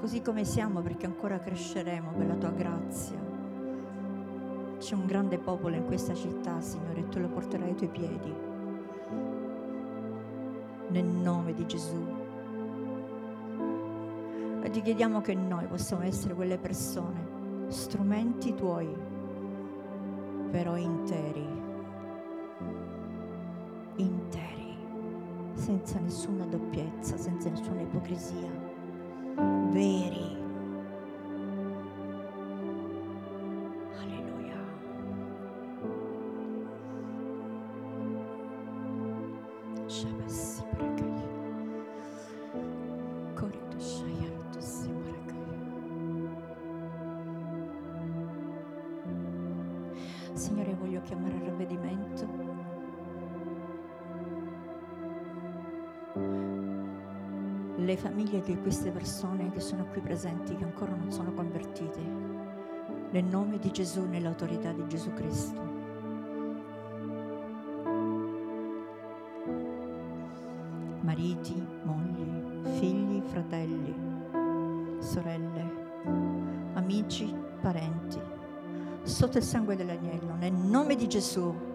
Così come siamo, perché ancora cresceremo per la tua grazia, c'è un grande popolo in questa città, Signore, e tu lo porterai ai tuoi piedi. Nel nome di Gesù. E ti chiediamo che noi possiamo essere quelle persone, strumenti tuoi però interi, interi, senza nessuna doppiezza, senza nessuna ipocrisia, very persone che sono qui presenti, che ancora non sono convertite, nel nome di Gesù, nell'autorità di Gesù Cristo. Mariti, mogli, figli, fratelli, sorelle, amici, parenti, sotto il sangue dell'agnello, nel nome di Gesù.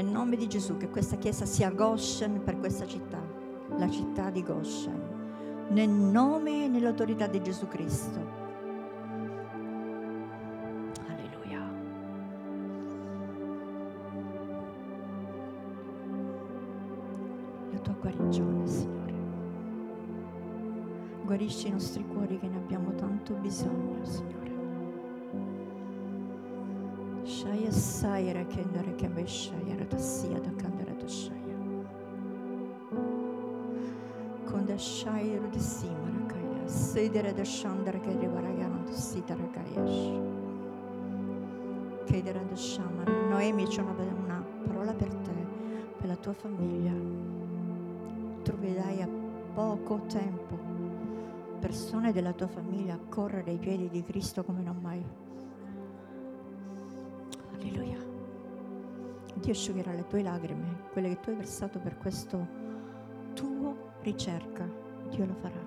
Nel nome di Gesù, che questa chiesa sia Goshen per questa città, la città di Goshen. Nel nome e nell'autorità di Gesù Cristo. Guarigione, Signore. Guarisci i nostri cuori che ne abbiamo tanto bisogno, Signore. Shaya Saira Kendere Kemeshaya Ratassia da Kandera Toshaya. Konda Shaya Rudisima Rakaya. Sedere da Shandara Kerivaragana Sita Rakayash. Chiedere da Shama. Noemi c'è una, una parola per te, per la tua famiglia. Troverai a poco tempo persone della tua famiglia a correre ai piedi di Cristo come non mai. Dio asciugherà le tue lacrime, quelle che tu hai versato per questo tuo ricerca. Dio lo farà.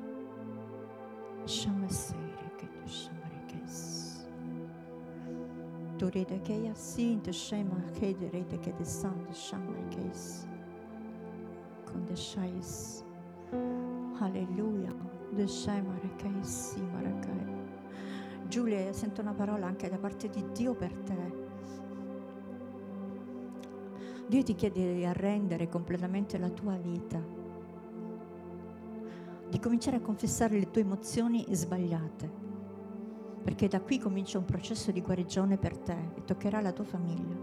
Alleluia. Giulia, sento una parola anche da parte di Dio per te. Dio ti chiede di arrendere completamente la tua vita, di cominciare a confessare le tue emozioni sbagliate, perché da qui comincia un processo di guarigione per te e toccherà la tua famiglia,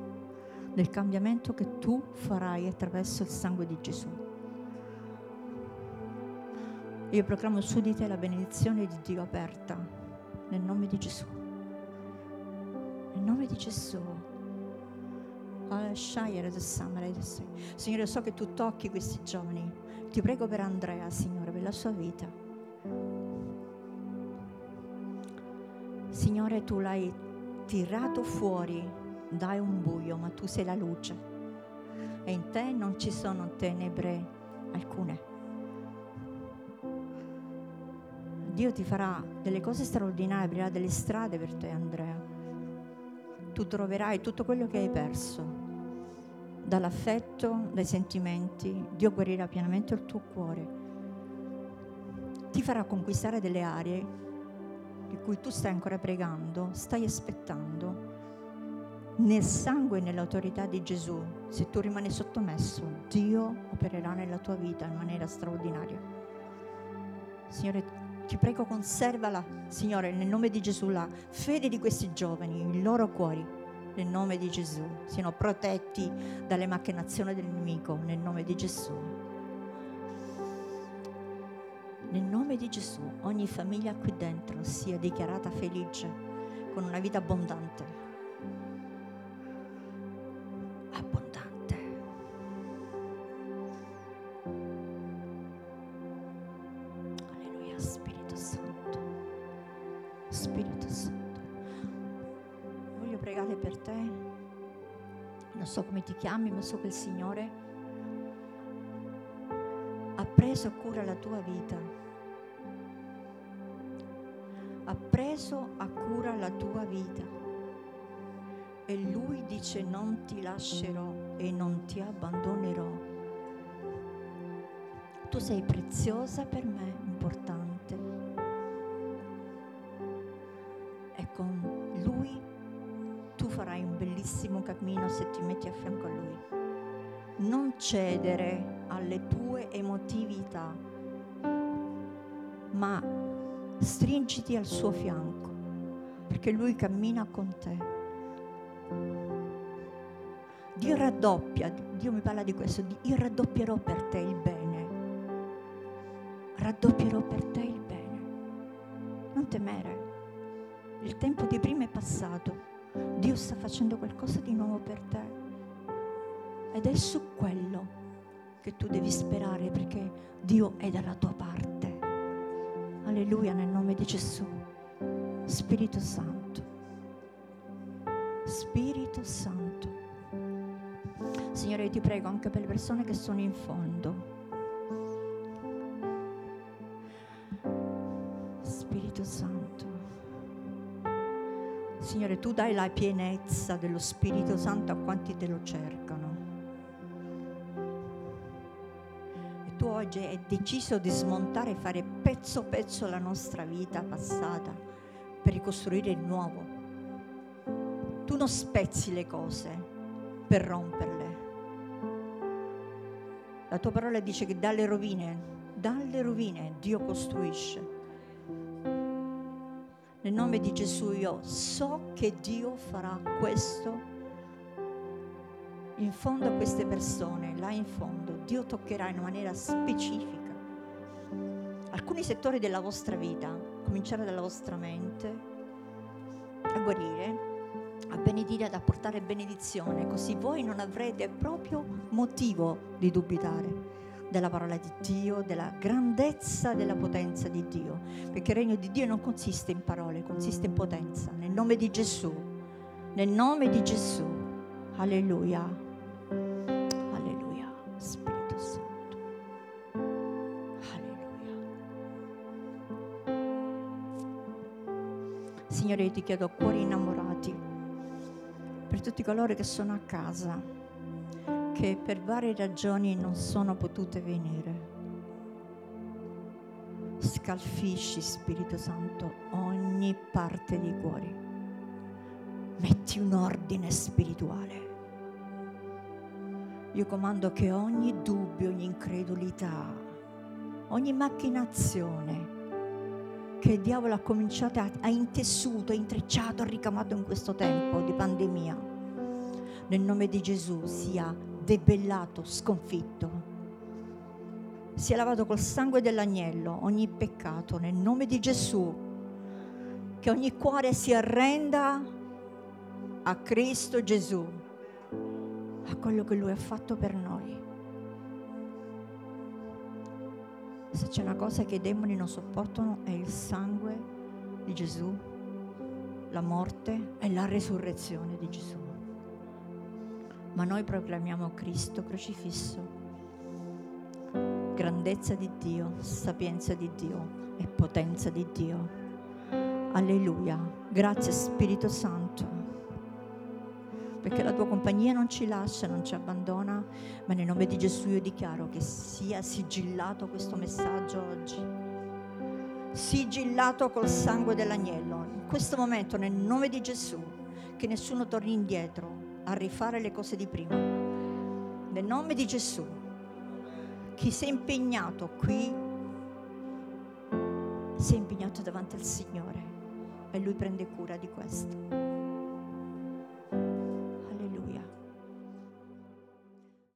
del cambiamento che tu farai attraverso il sangue di Gesù. Io proclamo su di te la benedizione di Dio aperta, nel nome di Gesù. Nel nome di Gesù. Signore, so che tu tocchi questi giovani. Ti prego per Andrea, Signore, per la sua vita. Signore, tu l'hai tirato fuori da un buio, ma tu sei la luce. E in te non ci sono tenebre alcune. Dio ti farà delle cose straordinarie, aprirà delle strade per te, Andrea. Tu troverai tutto quello che hai perso dall'affetto, dai sentimenti, Dio guarirà pienamente il tuo cuore. Ti farà conquistare delle aree di cui tu stai ancora pregando, stai aspettando. Nel sangue e nell'autorità di Gesù, se tu rimani sottomesso, Dio opererà nella tua vita in maniera straordinaria. Signore, ti prego, conservala, Signore, nel nome di Gesù, la fede di questi giovani, i loro cuori, nel nome di Gesù, siano protetti dalle macchinazioni del nemico, nel nome di Gesù. Nel nome di Gesù, ogni famiglia qui dentro sia dichiarata felice, con una vita abbondante. Chiami, ma so che il Signore ha preso cura la tua vita. Ha preso a cura la tua vita. E lui dice non ti lascerò e non ti abbandonerò. Tu sei preziosa per me, importante. E con lui tu farai un bellissimo cammino se ti metti a fianco a cedere alle tue emotività, ma stringiti al suo fianco, perché lui cammina con te. Dio raddoppia, Dio mi parla di questo, io raddoppierò per te il bene, raddoppierò per te il bene. Non temere, il tempo di prima è passato, Dio sta facendo qualcosa di nuovo per te ed è su quello che tu devi sperare perché Dio è dalla tua parte. Alleluia nel nome di Gesù. Spirito Santo. Spirito Santo. Signore, io ti prego anche per le persone che sono in fondo. Spirito Santo. Signore, tu dai la pienezza dello Spirito Santo a quanti te lo cercano. E oggi hai deciso di smontare e fare pezzo pezzo la nostra vita passata per ricostruire il nuovo. Tu non spezzi le cose per romperle. La tua parola dice che dalle rovine, dalle rovine Dio costruisce. Nel nome di Gesù io so che Dio farà questo in fondo a queste persone, là in fondo. Dio toccherà in maniera specifica alcuni settori della vostra vita, cominciare dalla vostra mente, a guarire, a benedire, ad apportare benedizione, così voi non avrete proprio motivo di dubitare della parola di Dio, della grandezza della potenza di Dio, perché il regno di Dio non consiste in parole, consiste in potenza, nel nome di Gesù, nel nome di Gesù, alleluia, alleluia, Spirito Signore, io ti chiedo cuori innamorati per tutti coloro che sono a casa che per varie ragioni non sono potute venire. Scalfisci, Spirito Santo, ogni parte dei cuori. Metti un ordine spirituale. Io comando che ogni dubbio, ogni incredulità, ogni macchinazione che il diavolo ha cominciato a, a intessuto, a intrecciato, a ricamato in questo tempo di pandemia, nel nome di Gesù sia debellato, sconfitto. Sia lavato col sangue dell'agnello ogni peccato nel nome di Gesù. Che ogni cuore si arrenda a Cristo Gesù, a quello che Lui ha fatto per noi. Se c'è una cosa che i demoni non sopportano è il sangue di Gesù, la morte e la resurrezione di Gesù ma noi proclamiamo Cristo crocifisso. Grandezza di Dio, sapienza di Dio e potenza di Dio. Alleluia. Grazie Spirito Santo. Perché la tua compagnia non ci lascia, non ci abbandona, ma nel nome di Gesù io dichiaro che sia sigillato questo messaggio oggi. Sigillato col sangue dell'agnello. In questo momento, nel nome di Gesù, che nessuno torni indietro a rifare le cose di prima. Nel nome di Gesù, chi si è impegnato qui, si è impegnato davanti al Signore e Lui prende cura di questo.